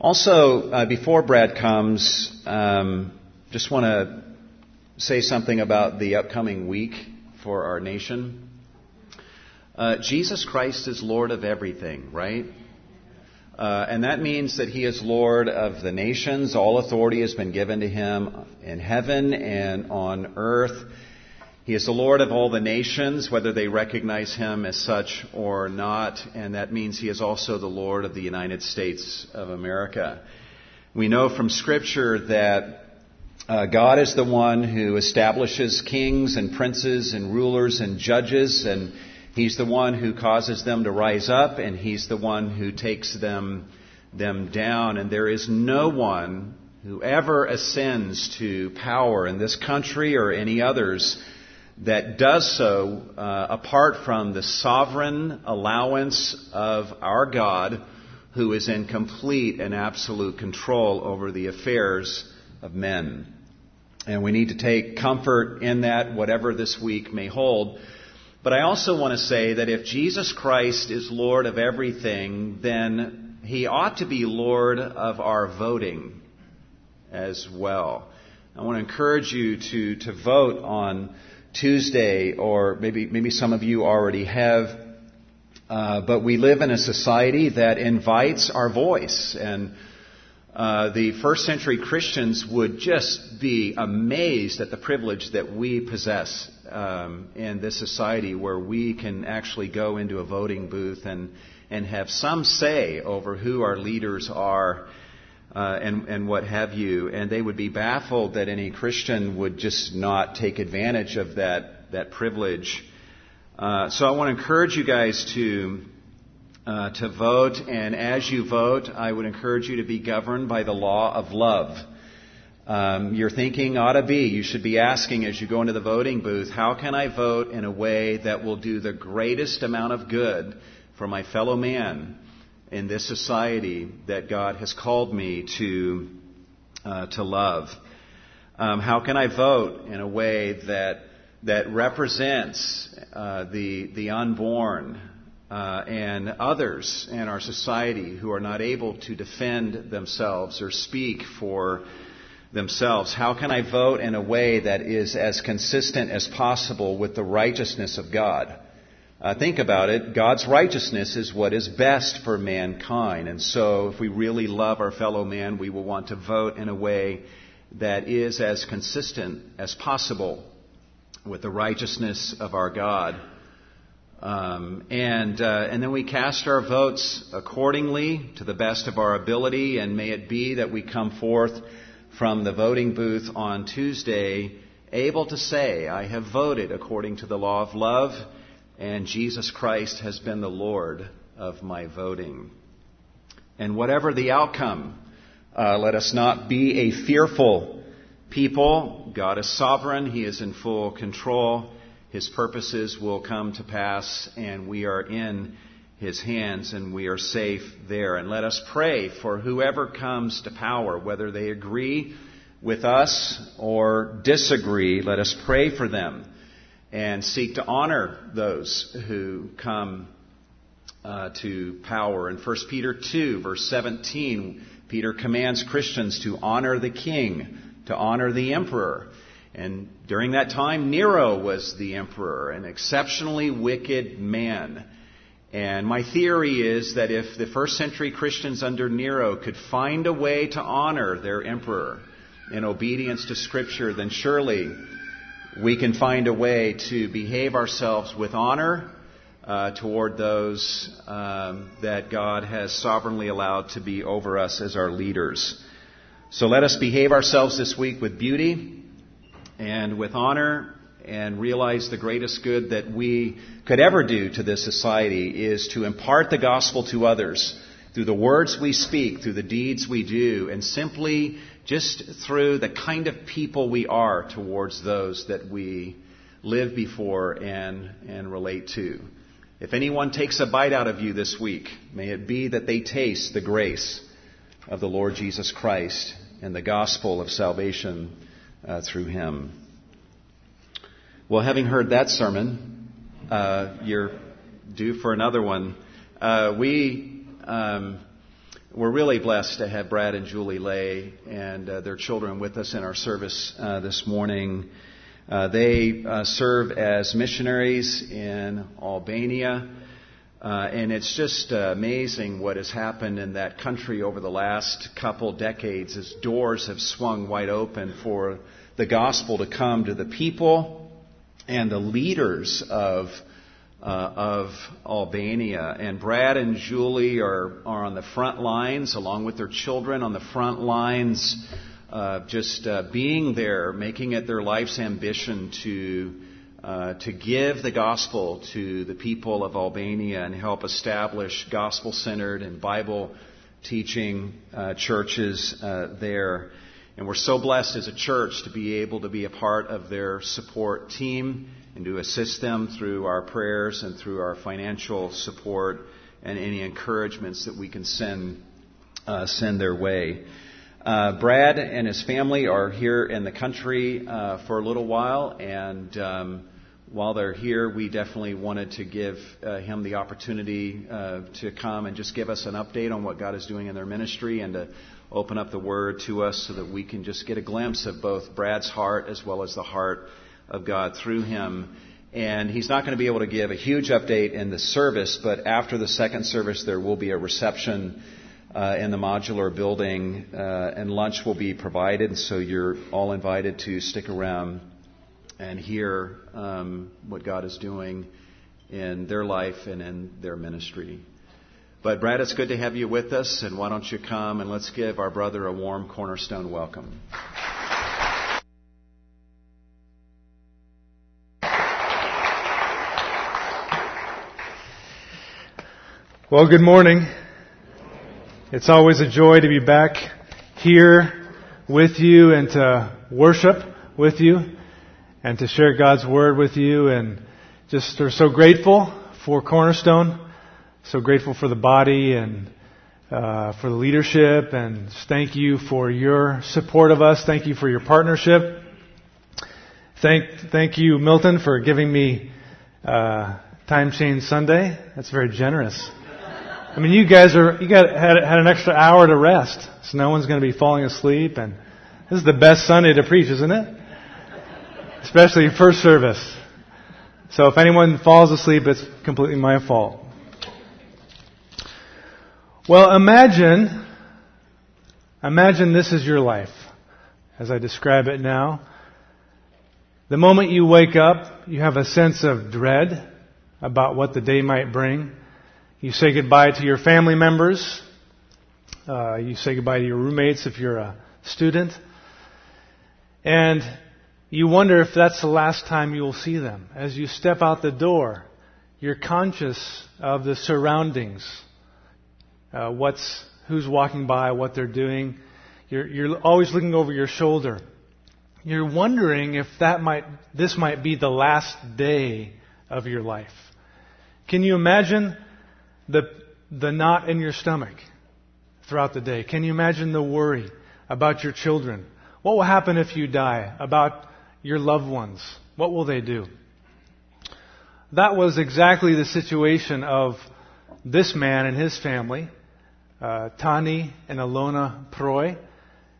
Also, uh, before Brad comes, um, just want to say something about the upcoming week for our nation. Uh, Jesus Christ is Lord of everything, right? Uh, and that means that he is Lord of the nations. All authority has been given to him in heaven and on earth. He is the Lord of all the nations, whether they recognize him as such or not, and that means he is also the Lord of the United States of America. We know from Scripture that uh, God is the one who establishes kings and princes and rulers and judges, and He's the one who causes them to rise up, and He's the one who takes them, them down. And there is no one who ever ascends to power in this country or any others that does so uh, apart from the sovereign allowance of our God, who is in complete and absolute control over the affairs of men. And we need to take comfort in that, whatever this week may hold. But I also want to say that if Jesus Christ is Lord of everything, then he ought to be Lord of our voting as well. I want to encourage you to, to vote on Tuesday, or maybe, maybe some of you already have. Uh, but we live in a society that invites our voice. And uh, the first century Christians would just be amazed at the privilege that we possess um, in this society where we can actually go into a voting booth and, and have some say over who our leaders are uh, and, and what have you. And they would be baffled that any Christian would just not take advantage of that, that privilege. Uh, so I want to encourage you guys to, uh, to vote. And as you vote, I would encourage you to be governed by the law of love. Um, your thinking ought to be, you should be asking as you go into the voting booth, how can I vote in a way that will do the greatest amount of good for my fellow man? In this society that God has called me to, uh, to love? Um, how can I vote in a way that, that represents uh, the, the unborn uh, and others in our society who are not able to defend themselves or speak for themselves? How can I vote in a way that is as consistent as possible with the righteousness of God? Uh, think about it. God's righteousness is what is best for mankind. And so, if we really love our fellow man, we will want to vote in a way that is as consistent as possible with the righteousness of our God. Um, and, uh, and then we cast our votes accordingly to the best of our ability. And may it be that we come forth from the voting booth on Tuesday able to say, I have voted according to the law of love and Jesus Christ has been the Lord of my voting. And whatever the outcome, uh, let us not be a fearful people. God is sovereign, He is in full control. His purposes will come to pass, and we are in His hands and we are safe there. And let us pray for whoever comes to power, whether they agree with us or disagree. Let us pray for them and seek to honor those who come uh, to power. In 1 Peter 2, verse 17, Peter commands Christians to honor the king, to honor the emperor. And during that time, Nero was the emperor, an exceptionally wicked man. And my theory is that if the first century Christians under Nero could find a way to honor their emperor in obedience to Scripture, then surely we can find a way to behave ourselves with honor uh, toward those um, that God has sovereignly allowed to be over us as our leaders. So let us behave ourselves this week with beauty and with honor and realize the greatest good that we could ever do to this society is to impart the gospel to others through the words we speak, through the deeds we do, and simply just through the kind of people we are towards those that we live before and, and relate to. If anyone takes a bite out of you this week, may it be that they taste the grace of the Lord Jesus Christ and the gospel of salvation uh, through him. Well, having heard that sermon, uh, you're due for another one. Uh, we um, we're really blessed to have Brad and Julie Lay and uh, their children with us in our service uh, this morning. Uh, they uh, serve as missionaries in Albania. Uh, and it's just uh, amazing what has happened in that country over the last couple decades as doors have swung wide open for the gospel to come to the people and the leaders of uh, of Albania. And Brad and Julie are, are on the front lines, along with their children, on the front lines, uh, just uh, being there, making it their life's ambition to. Uh, to give the gospel to the people of Albania and help establish gospel centered and Bible teaching uh, churches uh, there. And we're so blessed as a church to be able to be a part of their support team and to assist them through our prayers and through our financial support and any encouragements that we can send uh, send their way. Uh, Brad and his family are here in the country uh, for a little while, and um, while they're here, we definitely wanted to give uh, him the opportunity uh, to come and just give us an update on what God is doing in their ministry and to open up the Word to us so that we can just get a glimpse of both Brad's heart as well as the heart of God through him. And he's not going to be able to give a huge update in the service, but after the second service, there will be a reception uh, in the modular building, uh, and lunch will be provided. So you're all invited to stick around and hear um, what God is doing in their life and in their ministry. But Brad, it's good to have you with us, and why don't you come and let's give our brother a warm cornerstone welcome. Well, good morning. It's always a joy to be back here with you and to worship with you and to share God's Word with you and just are so grateful for Cornerstone, so grateful for the body and uh, for the leadership and thank you for your support of us. Thank you for your partnership. Thank, thank you, Milton, for giving me uh, Time Change Sunday. That's very generous. I mean, you guys are you got had had an extra hour to rest, so no one's going to be falling asleep. And this is the best Sunday to preach, isn't it? Especially first service. So if anyone falls asleep, it's completely my fault. Well, imagine, imagine this is your life, as I describe it now. The moment you wake up, you have a sense of dread about what the day might bring. You say goodbye to your family members. Uh, you say goodbye to your roommates if you're a student. And you wonder if that's the last time you will see them. As you step out the door, you're conscious of the surroundings. Uh, what's, who's walking by, what they're doing. You're, you're always looking over your shoulder. You're wondering if that might, this might be the last day of your life. Can you imagine the, the knot in your stomach throughout the day? Can you imagine the worry about your children? What will happen if you die? About your loved ones? What will they do? That was exactly the situation of this man and his family, uh, Tani and Alona Proy,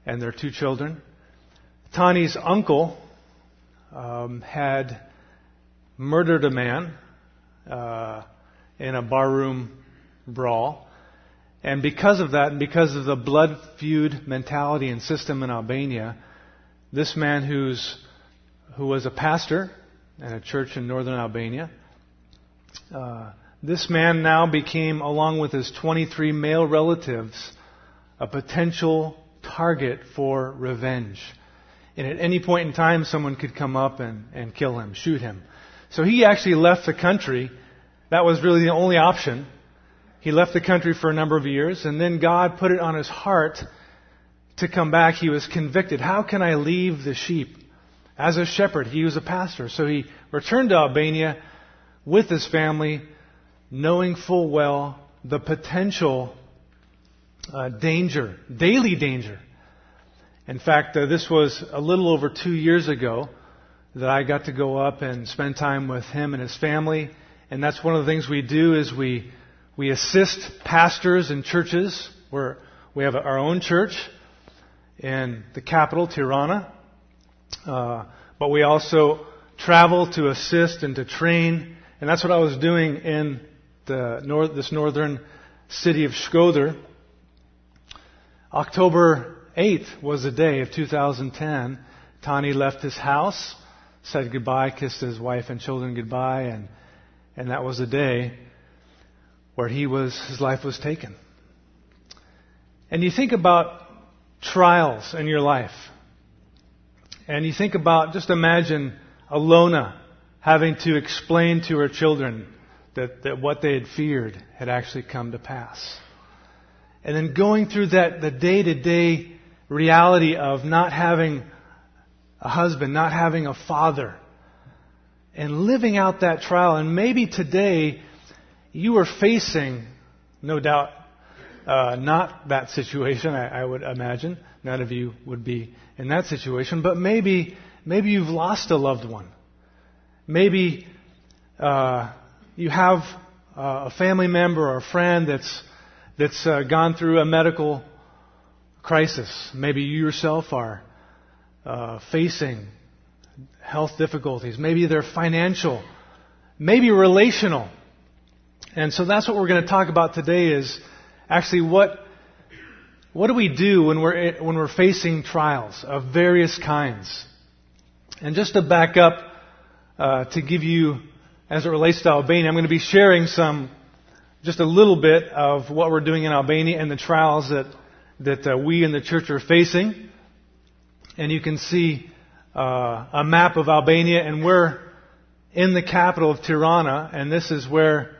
and their two children. Tani's uncle um, had murdered a man uh, in a barroom brawl. And because of that, and because of the blood feud mentality and system in Albania, this man who's, who was a pastor in a church in northern Albania, uh, this man now became, along with his 23 male relatives, a potential target for revenge. And at any point in time, someone could come up and, and kill him, shoot him. So he actually left the country. That was really the only option he left the country for a number of years, and then God put it on his heart to come back. He was convicted. How can I leave the sheep? As a shepherd, he was a pastor. So he returned to Albania with his family, knowing full well the potential uh, danger, daily danger. In fact, uh, this was a little over two years ago that I got to go up and spend time with him and his family. And that's one of the things we do is we we assist pastors and churches We're, we have our own church in the capital, Tirana, uh, but we also travel to assist and to train, and that's what I was doing in the north, this northern city of Shkodër. October 8th was the day of 2010. Tani left his house, said goodbye, kissed his wife and children goodbye, and, and that was the day where he was, his life was taken. And you think about trials in your life. And you think about, just imagine Alona having to explain to her children that, that what they had feared had actually come to pass. And then going through that, the day to day reality of not having a husband, not having a father, and living out that trial. And maybe today you are facing, no doubt, uh, not that situation, I, I would imagine. None of you would be in that situation, but maybe, maybe you've lost a loved one. Maybe uh, you have uh, a family member or a friend that's that's uh, gone through a medical crisis. Maybe you yourself are uh, facing health difficulties. Maybe they're financial. Maybe relational. And so that's what we're going to talk about today is actually what what do we do when we're when we're facing trials of various kinds? And just to back up uh, to give you, as it relates to Albania, I'm going to be sharing some just a little bit of what we're doing in Albania and the trials that, that uh, we in the church are facing. And you can see uh, a map of Albania, and we're in the capital of Tirana, and this is where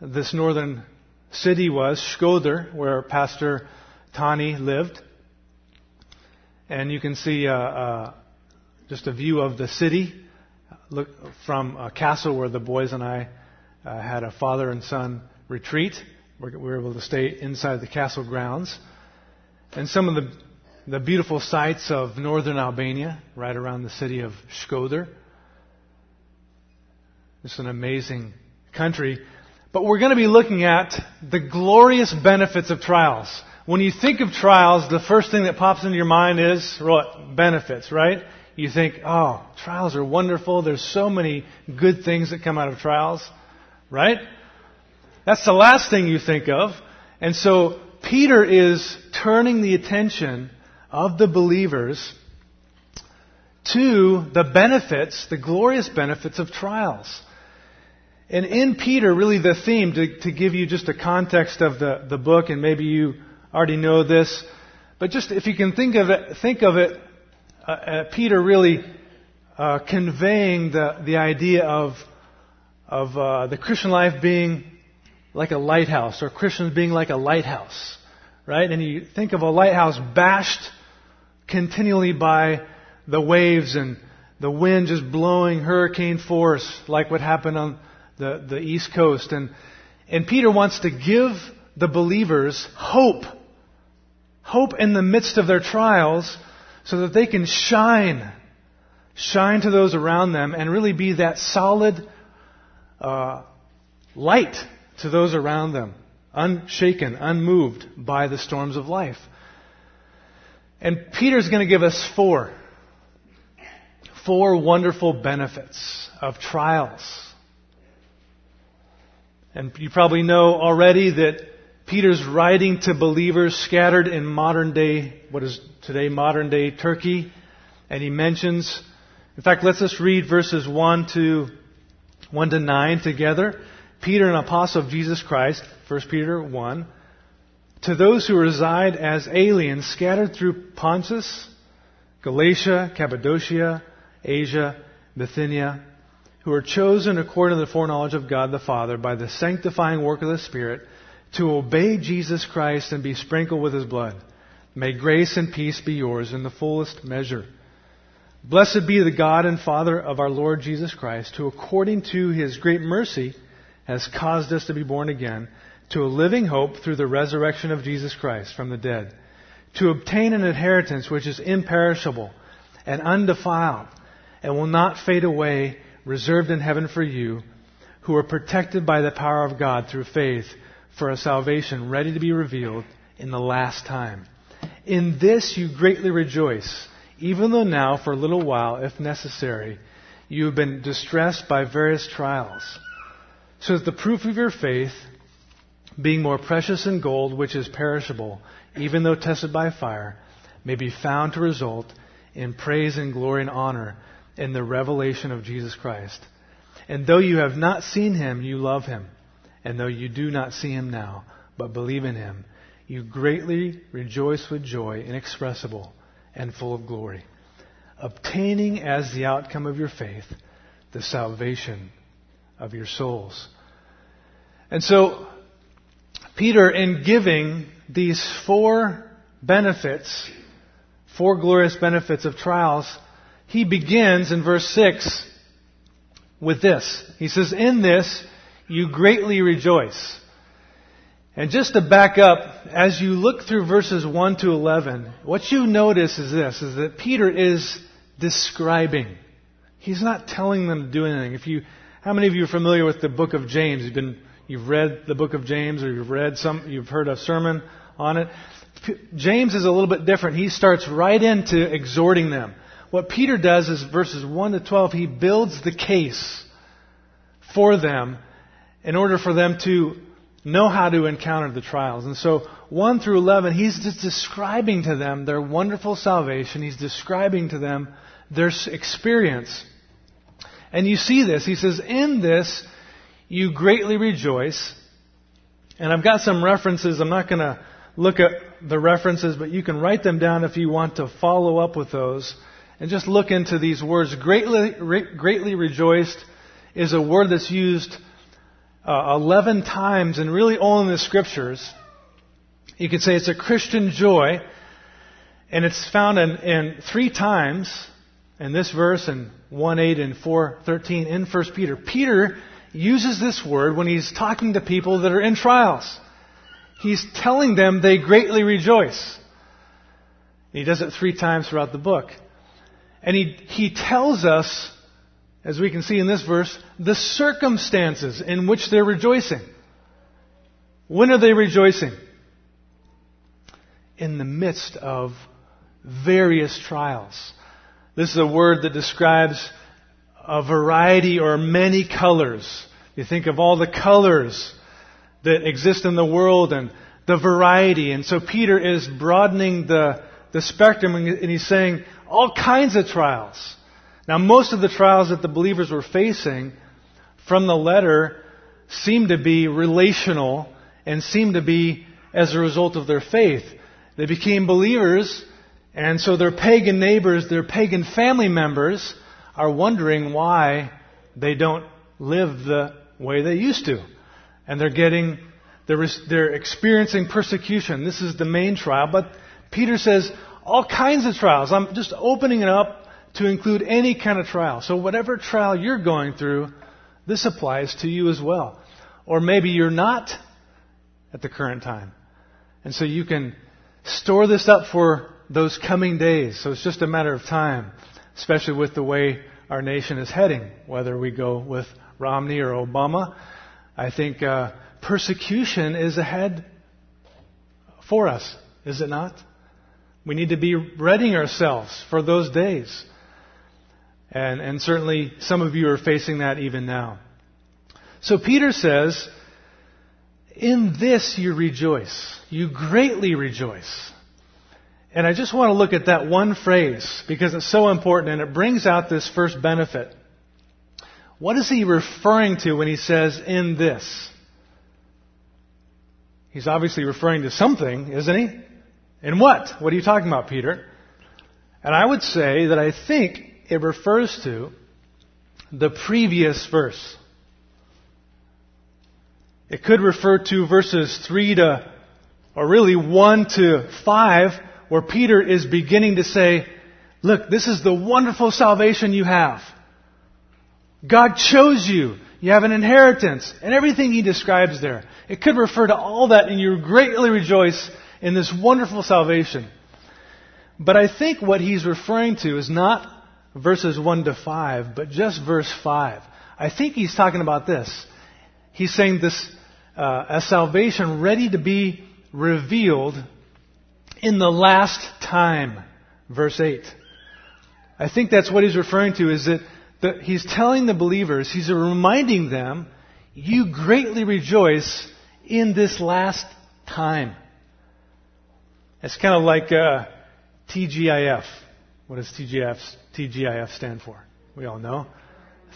this northern city was, Shkodër, where Pastor Tani lived. And you can see uh, uh, just a view of the city look from a castle where the boys and I uh, had a father and son retreat. We were able to stay inside the castle grounds. And some of the, the beautiful sights of northern Albania, right around the city of Shkodër. It's an amazing country. But we're going to be looking at the glorious benefits of trials. When you think of trials, the first thing that pops into your mind is what? Benefits, right? You think, oh, trials are wonderful. There's so many good things that come out of trials right? That's the last thing you think of. And so Peter is turning the attention of the believers to the benefits, the glorious benefits of trials. And in Peter, really the theme, to, to give you just a context of the, the book, and maybe you already know this, but just if you can think of it, think of it, uh, uh, Peter really uh, conveying the, the idea of of uh, the Christian life being like a lighthouse, or Christians being like a lighthouse, right? And you think of a lighthouse bashed continually by the waves and the wind just blowing hurricane force, like what happened on the, the East Coast. And, and Peter wants to give the believers hope. Hope in the midst of their trials so that they can shine. Shine to those around them and really be that solid uh, light to those around them, unshaken, unmoved by the storms of life. And Peter's going to give us four. Four wonderful benefits of trials. And you probably know already that Peter's writing to believers scattered in modern day, what is today modern day Turkey. And he mentions, in fact, let's just read verses 1 to 1 to 9 together. Peter, an apostle of Jesus Christ, 1 Peter 1. To those who reside as aliens scattered through Pontus, Galatia, Cappadocia, Asia, Bithynia, who are chosen according to the foreknowledge of God the Father by the sanctifying work of the Spirit to obey Jesus Christ and be sprinkled with his blood. May grace and peace be yours in the fullest measure. Blessed be the God and Father of our Lord Jesus Christ, who according to his great mercy has caused us to be born again to a living hope through the resurrection of Jesus Christ from the dead, to obtain an inheritance which is imperishable and undefiled and will not fade away, reserved in heaven for you, who are protected by the power of God through faith for a salvation ready to be revealed in the last time. In this you greatly rejoice, even though now, for a little while, if necessary, you have been distressed by various trials, so that the proof of your faith, being more precious than gold, which is perishable, even though tested by fire, may be found to result in praise and glory and honor in the revelation of Jesus Christ. And though you have not seen him, you love him. And though you do not see him now, but believe in him, you greatly rejoice with joy inexpressible and full of glory, obtaining as the outcome of your faith the salvation of your souls. And so, Peter, in giving these four benefits, four glorious benefits of trials, he begins in verse 6 with this. He says, In this you greatly rejoice. And just to back up, as you look through verses 1 to 11, what you notice is this, is that Peter is describing. He's not telling them to do anything. If you, how many of you are familiar with the book of James? You've been, you've read the book of James or you've read some, you've heard a sermon on it. James is a little bit different. He starts right into exhorting them. What Peter does is verses 1 to 12, he builds the case for them in order for them to know how to encounter the trials. And so 1 through 11, he's just describing to them their wonderful salvation. He's describing to them their experience. And you see this. He says, In this you greatly rejoice. And I've got some references. I'm not going to look at the references, but you can write them down if you want to follow up with those. And just look into these words. Greatly, re- greatly rejoiced is a word that's used uh, 11 times and really all in the scriptures. You could say it's a Christian joy, and it's found in, in three times in this verse and 1 8 and 4 13 in 1 Peter. Peter uses this word when he's talking to people that are in trials. He's telling them they greatly rejoice. He does it three times throughout the book. And he, he tells us as we can see in this verse, the circumstances in which they're rejoicing. When are they rejoicing? In the midst of various trials. This is a word that describes a variety or many colors. You think of all the colors that exist in the world and the variety. And so Peter is broadening the, the spectrum and he's saying all kinds of trials. Now, most of the trials that the believers were facing from the letter seem to be relational and seem to be as a result of their faith. They became believers, and so their pagan neighbors, their pagan family members, are wondering why they don't live the way they used to. And they're getting, they're, they're experiencing persecution. This is the main trial, but Peter says all kinds of trials. I'm just opening it up to include any kind of trial. So, whatever trial you're going through, this applies to you as well. Or maybe you're not at the current time. And so you can store this up for those coming days. So it's just a matter of time, especially with the way our nation is heading, whether we go with Romney or Obama. I think uh, persecution is ahead for us, is it not? We need to be readying ourselves for those days. And, and certainly some of you are facing that even now. So Peter says, In this you rejoice. You greatly rejoice. And I just want to look at that one phrase because it's so important and it brings out this first benefit. What is he referring to when he says, in this? He's obviously referring to something, isn't he? In what? What are you talking about, Peter? And I would say that I think it refers to the previous verse. It could refer to verses 3 to, or really 1 to 5, where Peter is beginning to say, Look, this is the wonderful salvation you have. God chose you. You have an inheritance. And everything he describes there. It could refer to all that, and you greatly rejoice in this wonderful salvation. But I think what he's referring to is not verses 1 to 5, but just verse 5. I think he's talking about this. He's saying this uh, a salvation ready to be revealed in the last time. Verse 8. I think that's what he's referring to is that the, he's telling the believers, he's reminding them, you greatly rejoice in this last time. It's kind of like uh, TGIF. What does TGIF, TGIF stand for? We all know.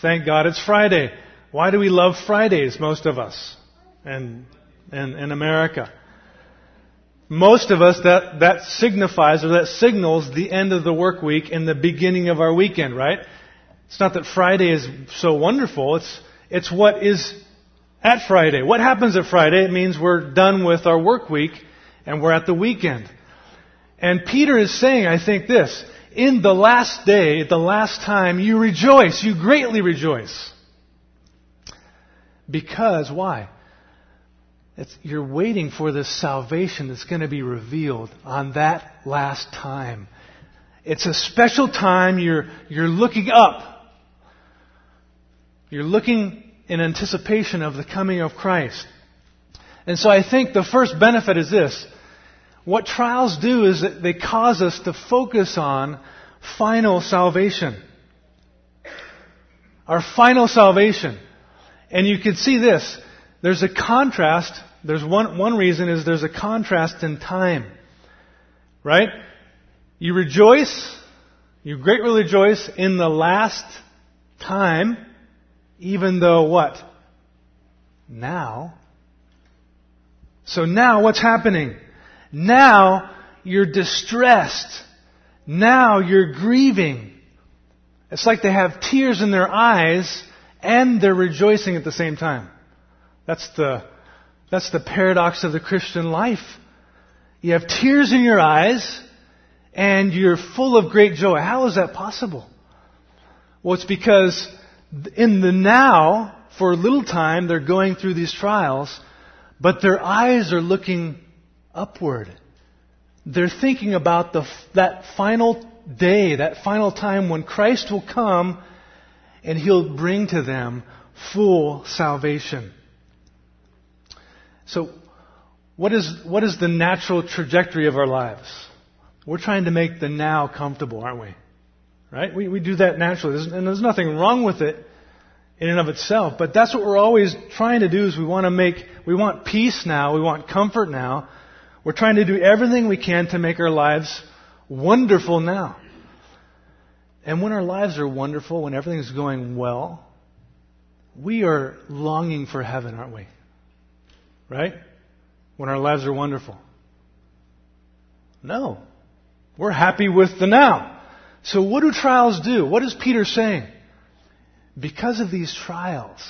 Thank God it's Friday. Why do we love Fridays, most of us, and in, in America? Most of us, that, that signifies or that signals the end of the work week and the beginning of our weekend, right? It's not that Friday is so wonderful. It's, it's what is at Friday. What happens at Friday? It means we're done with our work week and we're at the weekend. And Peter is saying, I think this, in the last day, at the last time, you rejoice, you greatly rejoice. Because, why? It's, you're waiting for this salvation that's going to be revealed on that last time. It's a special time. You're, you're looking up. You're looking in anticipation of the coming of Christ. And so I think the first benefit is this. What trials do is that they cause us to focus on final salvation. Our final salvation. And you can see this. There's a contrast. There's one, one reason is there's a contrast in time. Right? You rejoice, you greatly rejoice in the last time, even though what? Now. So now what's happening? Now you're distressed. Now you're grieving. It's like they have tears in their eyes and they're rejoicing at the same time. That's the, that's the paradox of the Christian life. You have tears in your eyes and you're full of great joy. How is that possible? Well, it's because in the now, for a little time, they're going through these trials, but their eyes are looking upward. They're thinking about the, that final day, that final time when Christ will come and He'll bring to them full salvation. So, what is, what is the natural trajectory of our lives? We're trying to make the now comfortable, aren't we? Right? We, we do that naturally. There's, and there's nothing wrong with it in and of itself. But that's what we're always trying to do is we want to make, we want peace now. We want comfort now. We're trying to do everything we can to make our lives wonderful now. And when our lives are wonderful, when everything's going well, we are longing for heaven, aren't we? Right? When our lives are wonderful. No. We're happy with the now. So what do trials do? What is Peter saying? Because of these trials,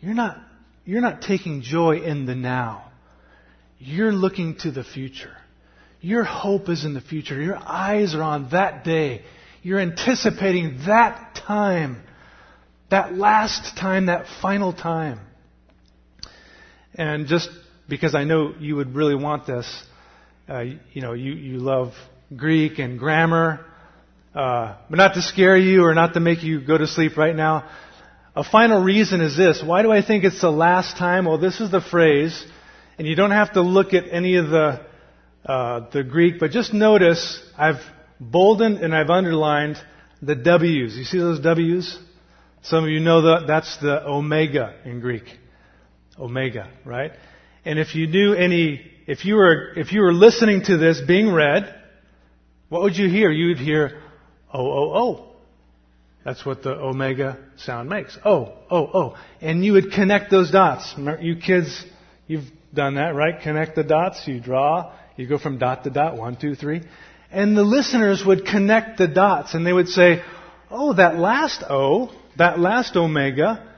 you're not, you're not taking joy in the now. You're looking to the future. Your hope is in the future. Your eyes are on that day. You're anticipating that time, that last time, that final time. And just because I know you would really want this, uh, you know, you, you love Greek and grammar, uh, but not to scare you or not to make you go to sleep right now. A final reason is this. Why do I think it's the last time? Well, this is the phrase, and you don't have to look at any of the uh, the Greek, but just notice I've boldened and I've underlined the W's. You see those W's? Some of you know that that's the omega in Greek. Omega, right? And if you knew any, if you were, if you were listening to this being read, what would you hear? You would hear O, O, O. That's what the omega sound makes. Oh, oh, oh. And you would connect those dots. You kids, you've done that, right? Connect the dots. You draw. You go from dot to dot. One, two, three. And the listeners would connect the dots and they would say, oh, that last O, that last omega,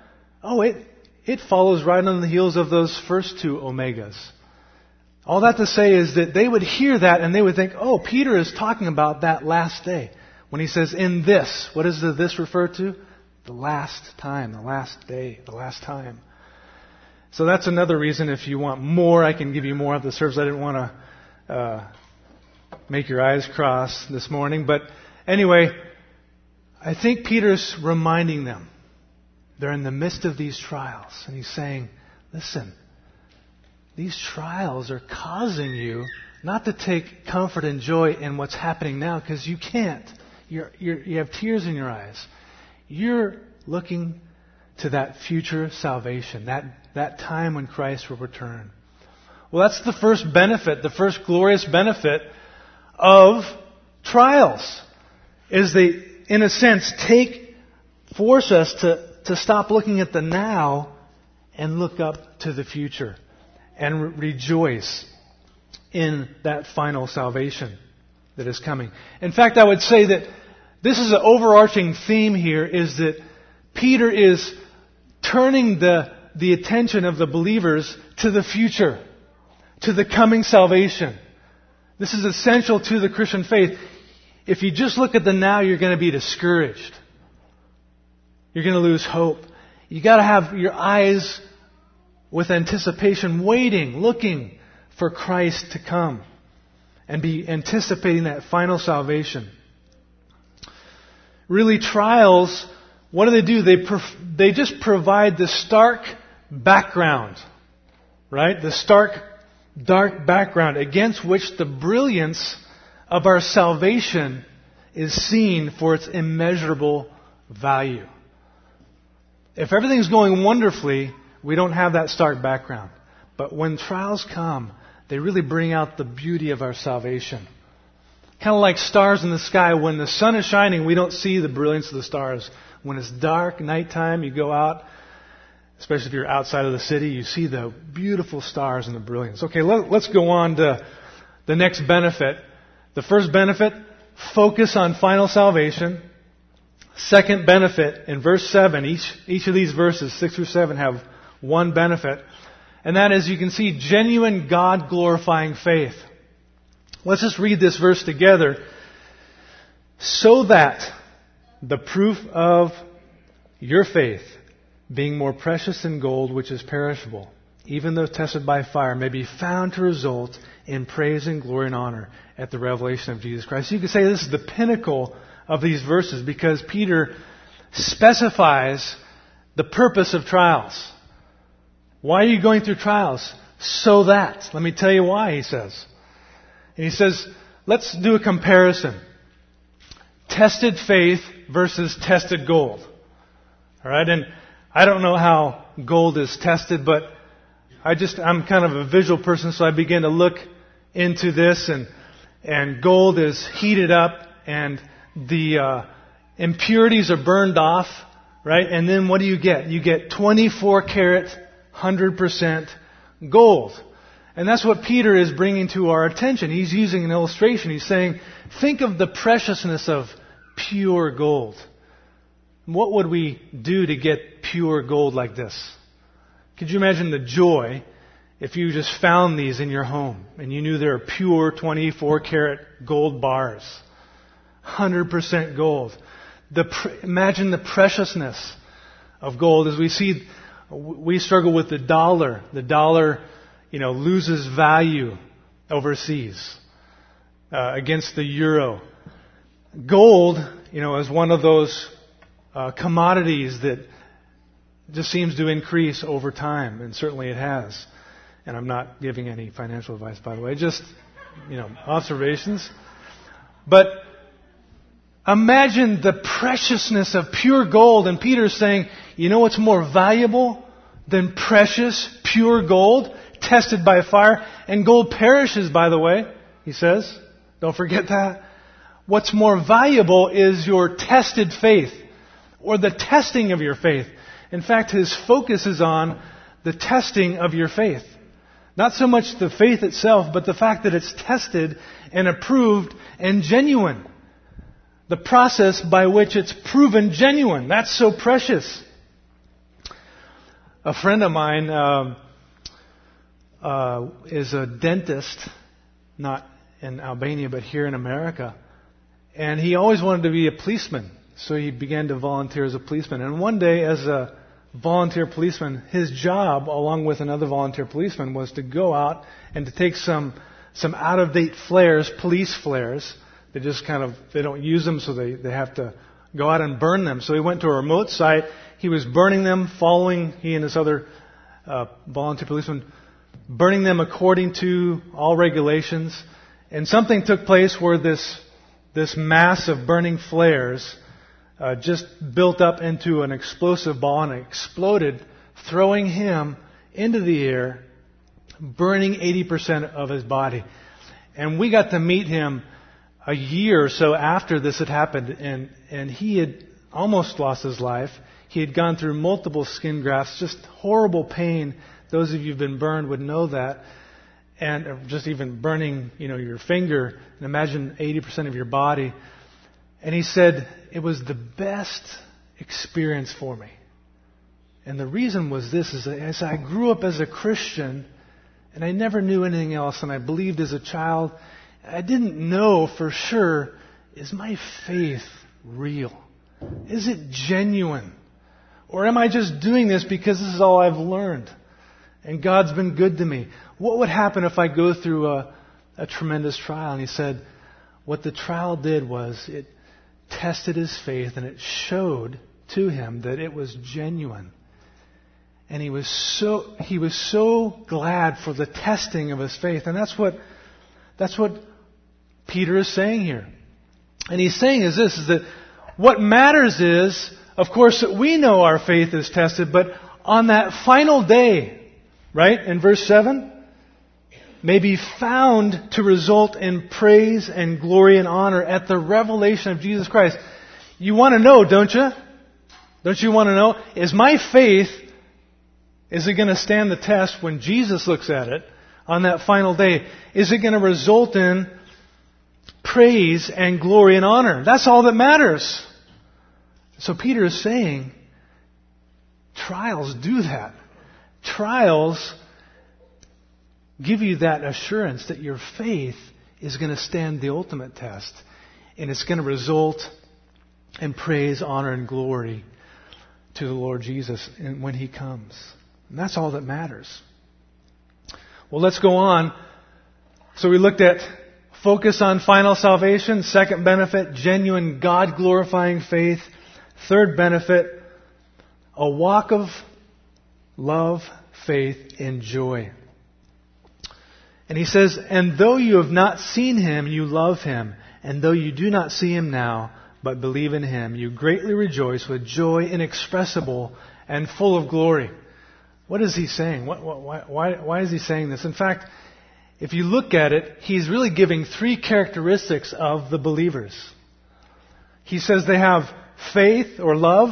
oh, it, it follows right on the heels of those first two omegas. All that to say is that they would hear that and they would think, oh, Peter is talking about that last day. When he says in this, what does the this refer to? The last time, the last day, the last time. So that's another reason if you want more, I can give you more of the service. I didn't want to uh, make your eyes cross this morning. But anyway, I think Peter's reminding them. They're in the midst of these trials. And he's saying, listen, these trials are causing you not to take comfort and joy in what's happening now because you can't. You're, you're, you have tears in your eyes. You're looking to that future salvation, that, that time when Christ will return. Well, that's the first benefit, the first glorious benefit of trials. Is they, in a sense, take, force us to, to stop looking at the now and look up to the future and re- rejoice in that final salvation that is coming. In fact, I would say that this is an overarching theme here is that Peter is turning the, the attention of the believers to the future, to the coming salvation. This is essential to the Christian faith. If you just look at the now, you're going to be discouraged. You're going to lose hope. You got to have your eyes with anticipation, waiting, looking for Christ to come and be anticipating that final salvation. Really, trials, what do they do? They, they just provide the stark background, right? The stark, dark background against which the brilliance of our salvation is seen for its immeasurable value. If everything's going wonderfully, we don't have that stark background. But when trials come, they really bring out the beauty of our salvation. Kind of like stars in the sky. When the sun is shining, we don't see the brilliance of the stars. When it's dark, nighttime, you go out, especially if you're outside of the city, you see the beautiful stars and the brilliance. Okay, let, us go on to the next benefit. The first benefit, focus on final salvation. Second benefit, in verse 7, each, each of these verses, 6 through 7, have one benefit. And that is, you can see genuine God glorifying faith. Let's just read this verse together. So that the proof of your faith, being more precious than gold which is perishable, even though tested by fire, may be found to result in praise and glory and honor at the revelation of Jesus Christ. You could say this is the pinnacle of these verses because Peter specifies the purpose of trials. Why are you going through trials? So that. Let me tell you why, he says. And he says, let's do a comparison. Tested faith versus tested gold. Alright, and I don't know how gold is tested, but I just, I'm kind of a visual person, so I begin to look into this and, and gold is heated up and the uh, impurities are burned off, right? And then what do you get? You get 24 karat, 100% gold. And that's what Peter is bringing to our attention. He's using an illustration. He's saying, think of the preciousness of pure gold. What would we do to get pure gold like this? Could you imagine the joy if you just found these in your home and you knew they were pure 24 karat gold bars? 100% gold. The, imagine the preciousness of gold as we see, we struggle with the dollar. The dollar, you know, loses value overseas uh, against the euro. Gold, you know, is one of those uh, commodities that just seems to increase over time, and certainly it has. And I'm not giving any financial advice, by the way, just, you know, observations. But Imagine the preciousness of pure gold. And Peter's saying, you know what's more valuable than precious, pure gold, tested by fire? And gold perishes, by the way, he says. Don't forget that. What's more valuable is your tested faith, or the testing of your faith. In fact, his focus is on the testing of your faith. Not so much the faith itself, but the fact that it's tested and approved and genuine the process by which it's proven genuine. That's so precious. A friend of mine uh, uh, is a dentist, not in Albania, but here in America. And he always wanted to be a policeman. So he began to volunteer as a policeman. And one day, as a volunteer policeman, his job, along with another volunteer policeman, was to go out and to take some, some out of date flares, police flares, they just kind of, they don't use them, so they, they have to go out and burn them. So he went to a remote site. He was burning them, following, he and his other uh, volunteer policeman, burning them according to all regulations. And something took place where this, this mass of burning flares uh, just built up into an explosive ball and exploded, throwing him into the air, burning 80% of his body. And we got to meet him a year or so after this had happened, and, and he had almost lost his life. He had gone through multiple skin grafts, just horrible pain. Those of you who've been burned would know that. And uh, just even burning, you know, your finger, and imagine 80% of your body. And he said, it was the best experience for me. And the reason was this, is as I grew up as a Christian, and I never knew anything else, and I believed as a child, I didn't know for sure, is my faith real? Is it genuine? Or am I just doing this because this is all I've learned? And God's been good to me. What would happen if I go through a, a tremendous trial? And he said, what the trial did was it tested his faith and it showed to him that it was genuine. And he was so, he was so glad for the testing of his faith. And that's what, that's what Peter is saying here. And he's saying is this, is that what matters is, of course, that we know our faith is tested, but on that final day, right, in verse 7, may be found to result in praise and glory and honor at the revelation of Jesus Christ. You want to know, don't you? Don't you want to know? Is my faith, is it going to stand the test when Jesus looks at it on that final day? Is it going to result in praise and glory and honor? That's all that matters. So Peter is saying, trials do that. Trials give you that assurance that your faith is going to stand the ultimate test and it's going to result in praise, honor, and glory to the Lord Jesus when He comes. And that's all that matters. Well, let's go on. So we looked at focus on final salvation. Second benefit, genuine God glorifying faith. Third benefit, a walk of love, faith, and joy. And he says, And though you have not seen him, you love him. And though you do not see him now, but believe in him, you greatly rejoice with joy inexpressible and full of glory. What is he saying? What, why, why, why is he saying this? In fact, if you look at it, he's really giving three characteristics of the believers. He says they have faith or love,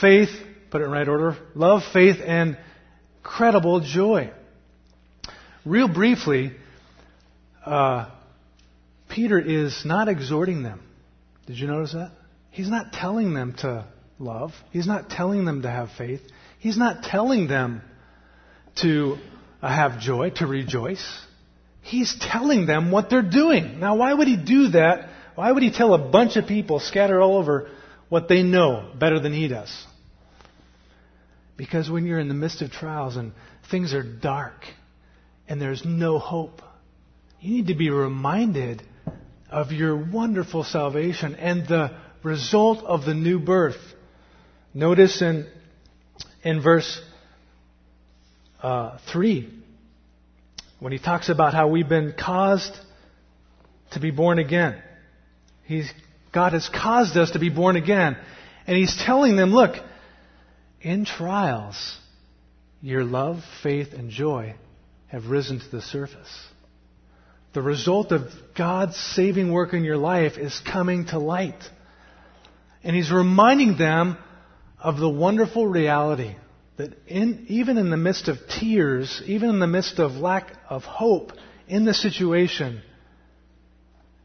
faith, put it in right order, love, faith, and credible joy. Real briefly, uh, Peter is not exhorting them. Did you notice that? He's not telling them to love. He's not telling them to have faith. He's not telling them to uh, have joy, to rejoice. He's telling them what they're doing. Now, why would he do that? Why would he tell a bunch of people scattered all over what they know better than he does? Because when you're in the midst of trials and things are dark and there's no hope, you need to be reminded of your wonderful salvation and the result of the new birth. Notice in, in verse uh, 3 when he talks about how we've been caused to be born again. He's, God has caused us to be born again. And he's telling them, look, in trials, your love, faith, and joy have risen to the surface. The result of God's saving work in your life is coming to light. And he's reminding them of the wonderful reality that in, even in the midst of tears, even in the midst of lack of hope in the situation,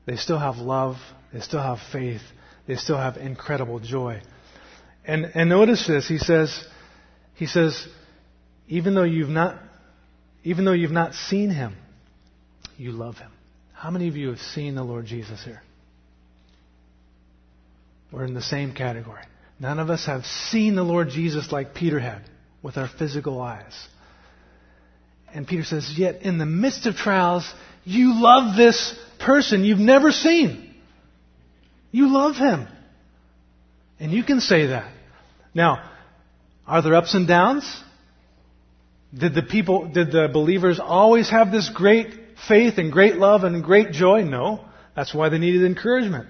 they still have love, they still have faith, they still have incredible joy. And, and notice this, he says, he says, even though you've not, even though you've not seen him, you love him. How many of you have seen the Lord Jesus here? We're in the same category. None of us have seen the Lord Jesus like Peter had with our physical eyes. And Peter says, Yet in the midst of trials, you love this person you've never seen. You love him. And you can say that. Now, are there ups and downs? Did the people, did the believers always have this great faith and great love and great joy? No. That's why they needed encouragement.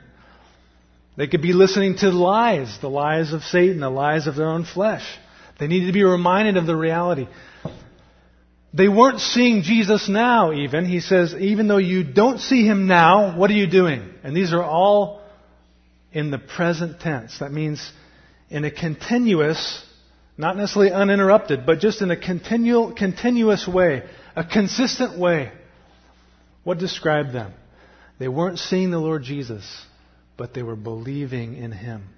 They could be listening to lies, the lies of Satan, the lies of their own flesh. They needed to be reminded of the reality. They weren't seeing Jesus now, even. He says, even though you don't see him now, what are you doing? And these are all in the present tense. That means in a continuous, not necessarily uninterrupted, but just in a continual, continuous way, a consistent way. What described them? They weren't seeing the Lord Jesus, but they were believing in him.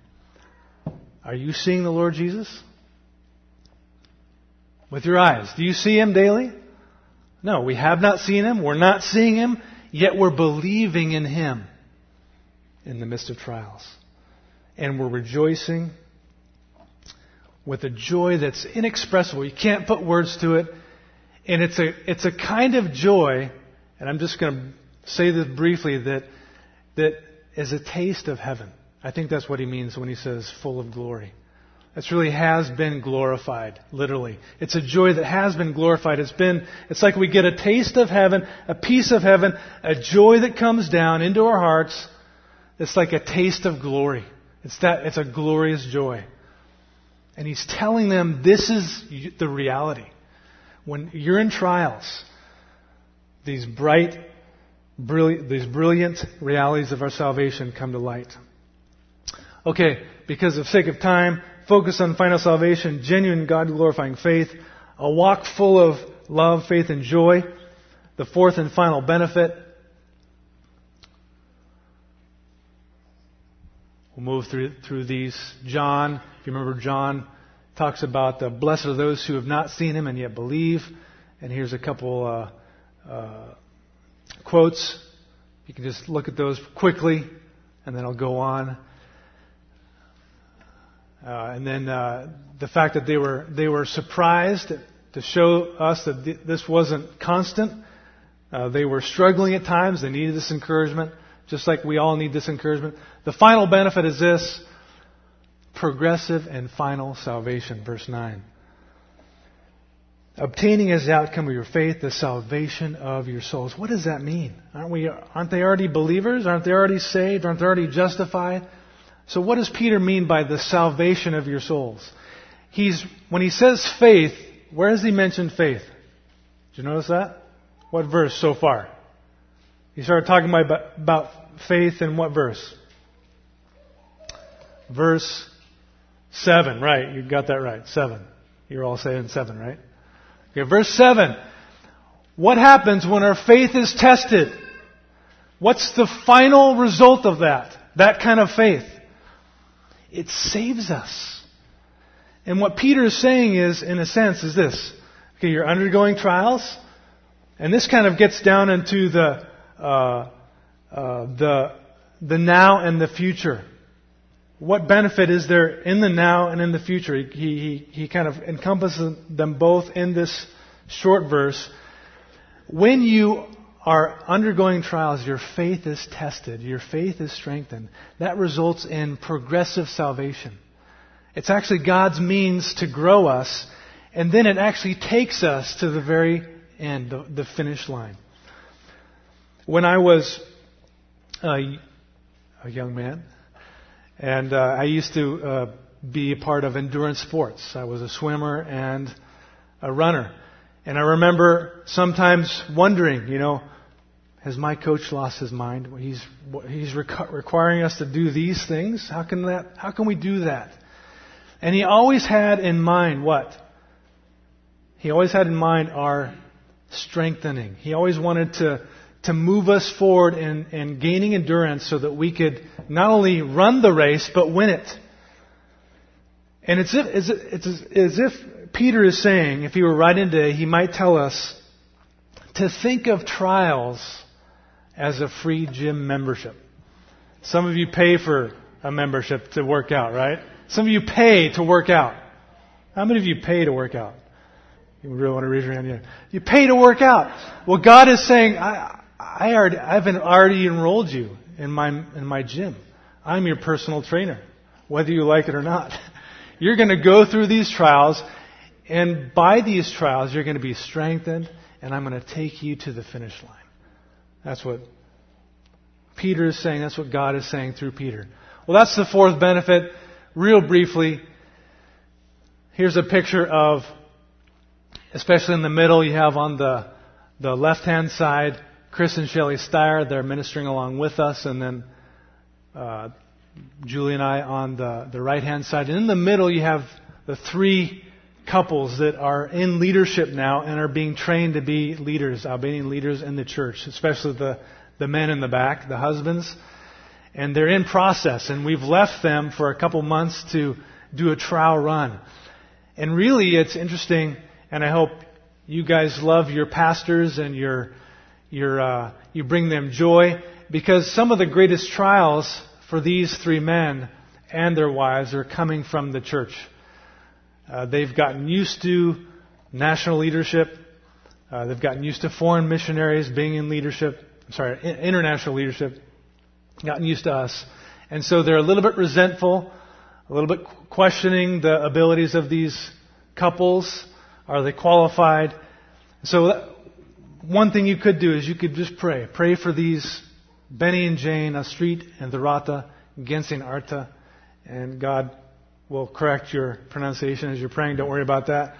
Are you seeing the Lord Jesus? With your eyes. Do you see Him daily? No, we have not seen Him. We're not seeing Him, yet we're believing in Him in the midst of trials. And we're rejoicing with a joy that's inexpressible. You can't put words to it. And it's a, it's a kind of joy, and I'm just going to say this briefly, that, that is a taste of heaven. I think that's what he means when he says full of glory. It's really has been glorified, literally. It's a joy that has been glorified. It's been, it's like we get a taste of heaven, a piece of heaven, a joy that comes down into our hearts. It's like a taste of glory. It's that, it's a glorious joy. And he's telling them this is the reality. When you're in trials, these bright, brilliant, these brilliant realities of our salvation come to light. Okay, because of sake of time, focus on final salvation, genuine God glorifying faith, a walk full of love, faith, and joy. The fourth and final benefit. We'll move through, through these. John, if you remember, John talks about the blessed are those who have not seen him and yet believe. And here's a couple uh, uh, quotes. You can just look at those quickly, and then I'll go on. Uh, and then uh, the fact that they were they were surprised to show us that th- this wasn't constant. Uh, they were struggling at times. They needed this encouragement, just like we all need this encouragement. The final benefit is this: progressive and final salvation. Verse nine. Obtaining as the outcome of your faith the salvation of your souls. What does that mean? Aren't we? Aren't they already believers? Aren't they already saved? Aren't they already justified? So what does Peter mean by the salvation of your souls? He's, when he says faith, where has he mentioned faith? Did you notice that? What verse so far? He started talking about, about faith in what verse? Verse 7, right. You got that right. 7. You're all saying 7, right? Okay, verse 7. What happens when our faith is tested? What's the final result of that? That kind of faith. It saves us. And what Peter is saying is, in a sense, is this. Okay, you're undergoing trials, and this kind of gets down into the, uh, uh, the, the now and the future. What benefit is there in the now and in the future? He, he, he kind of encompasses them both in this short verse. When you are undergoing trials, your faith is tested, your faith is strengthened. That results in progressive salvation. It's actually God's means to grow us, and then it actually takes us to the very end, the, the finish line. When I was a, a young man, and uh, I used to uh, be a part of endurance sports. I was a swimmer and a runner. And I remember sometimes wondering, you know, has my coach lost his mind? He's, he's requiring us to do these things. How can that, how can we do that? And he always had in mind what? He always had in mind our strengthening. He always wanted to, to move us forward in, in gaining endurance so that we could not only run the race, but win it. And it's, if, it's, it's as if Peter is saying, if he were writing today, he might tell us to think of trials as a free gym membership. Some of you pay for a membership to work out, right? Some of you pay to work out. How many of you pay to work out? You really want to raise your hand? Yeah. You pay to work out. Well, God is saying, I, I already, I've already enrolled you in my, in my gym. I'm your personal trainer, whether you like it or not. You're going to go through these trials, And by these trials, you're going to be strengthened, and I'm going to take you to the finish line. That's what Peter is saying. That's what God is saying through Peter. Well, that's the fourth benefit. Real briefly, here's a picture of, especially in the middle, you have on the, the left hand side, Chris and Shelley Steyer. They're ministering along with us, and then uh, Julie and I on the, the right hand side. And in the middle, you have the three couples that are in leadership now and are being trained to be leaders, Albanian leaders in the church, especially the, the men in the back, the husbands. And they're in process, and we've left them for a couple months to do a trial run. And really, it's interesting, and I hope you guys love your pastors and your, your, uh, you bring them joy, because some of the greatest trials for these three men and their wives are coming from the church. Uh, they've gotten used to national leadership. Uh, they've gotten used to foreign missionaries being in leadership. I'm sorry, international leadership. Gotten used to us. And so they're a little bit resentful, a little bit questioning the abilities of these couples. Are they qualified? So that, one thing you could do is you could just pray. Pray for these Benny and Jane, Astrid and Dorata, Gensin Arta, and God will correct your pronunciation as you're praying. Don't worry about that.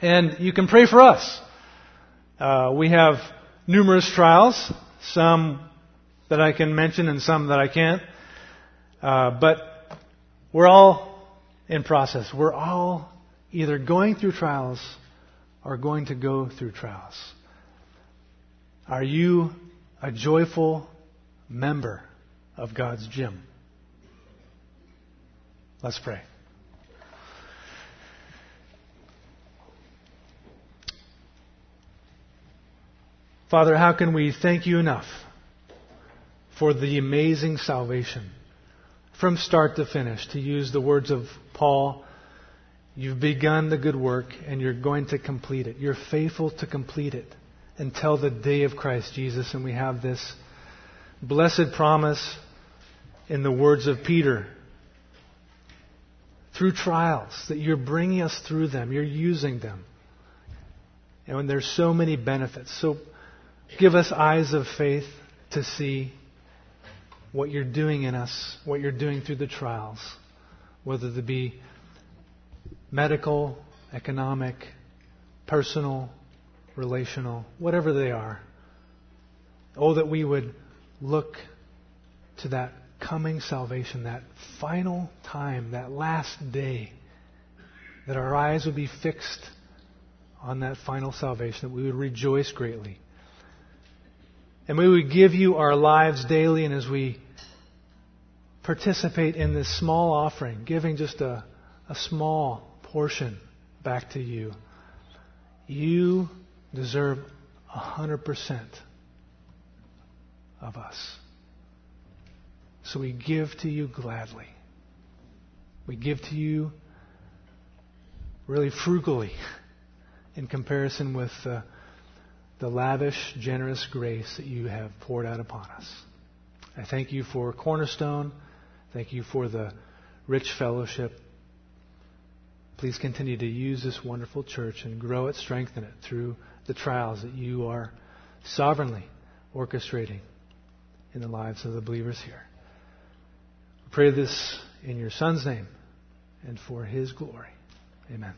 and you can pray for us. Uh, we have numerous trials, some that I can mention and some that I can't. Uh, but we're all in process. We're all either going through trials or going to go through trials. Are you a joyful member of God's gym? Let's pray. Father, how can we thank you enough for the amazing salvation from start to finish? To use the words of Paul, you've begun the good work and you're going to complete it. You're faithful to complete it until the day of Christ Jesus. And we have this blessed promise in the words of Peter through trials, that you're bringing us through them, you're using them. And when there's so many benefits. So give us eyes of faith to see what you're doing in us, what you're doing through the trials, whether they be medical, economic, personal, relational, whatever they are. Oh, that we would look to that coming salvation, that final time, that last day, that our eyes would be fixed on that final salvation, that we would rejoice greatly. And we would give you our lives daily, and as we participate in this small offering, giving just a, a small portion back to you, you deserve 100% of us. So we give to you gladly. We give to you really frugally in comparison with uh, the lavish, generous grace that you have poured out upon us. I thank you for Cornerstone. Thank you for the rich fellowship. Please continue to use this wonderful church and grow it, strengthen it through the trials that you are sovereignly orchestrating in the lives of the believers here. Pray this in your Son's name and for his glory. Amen.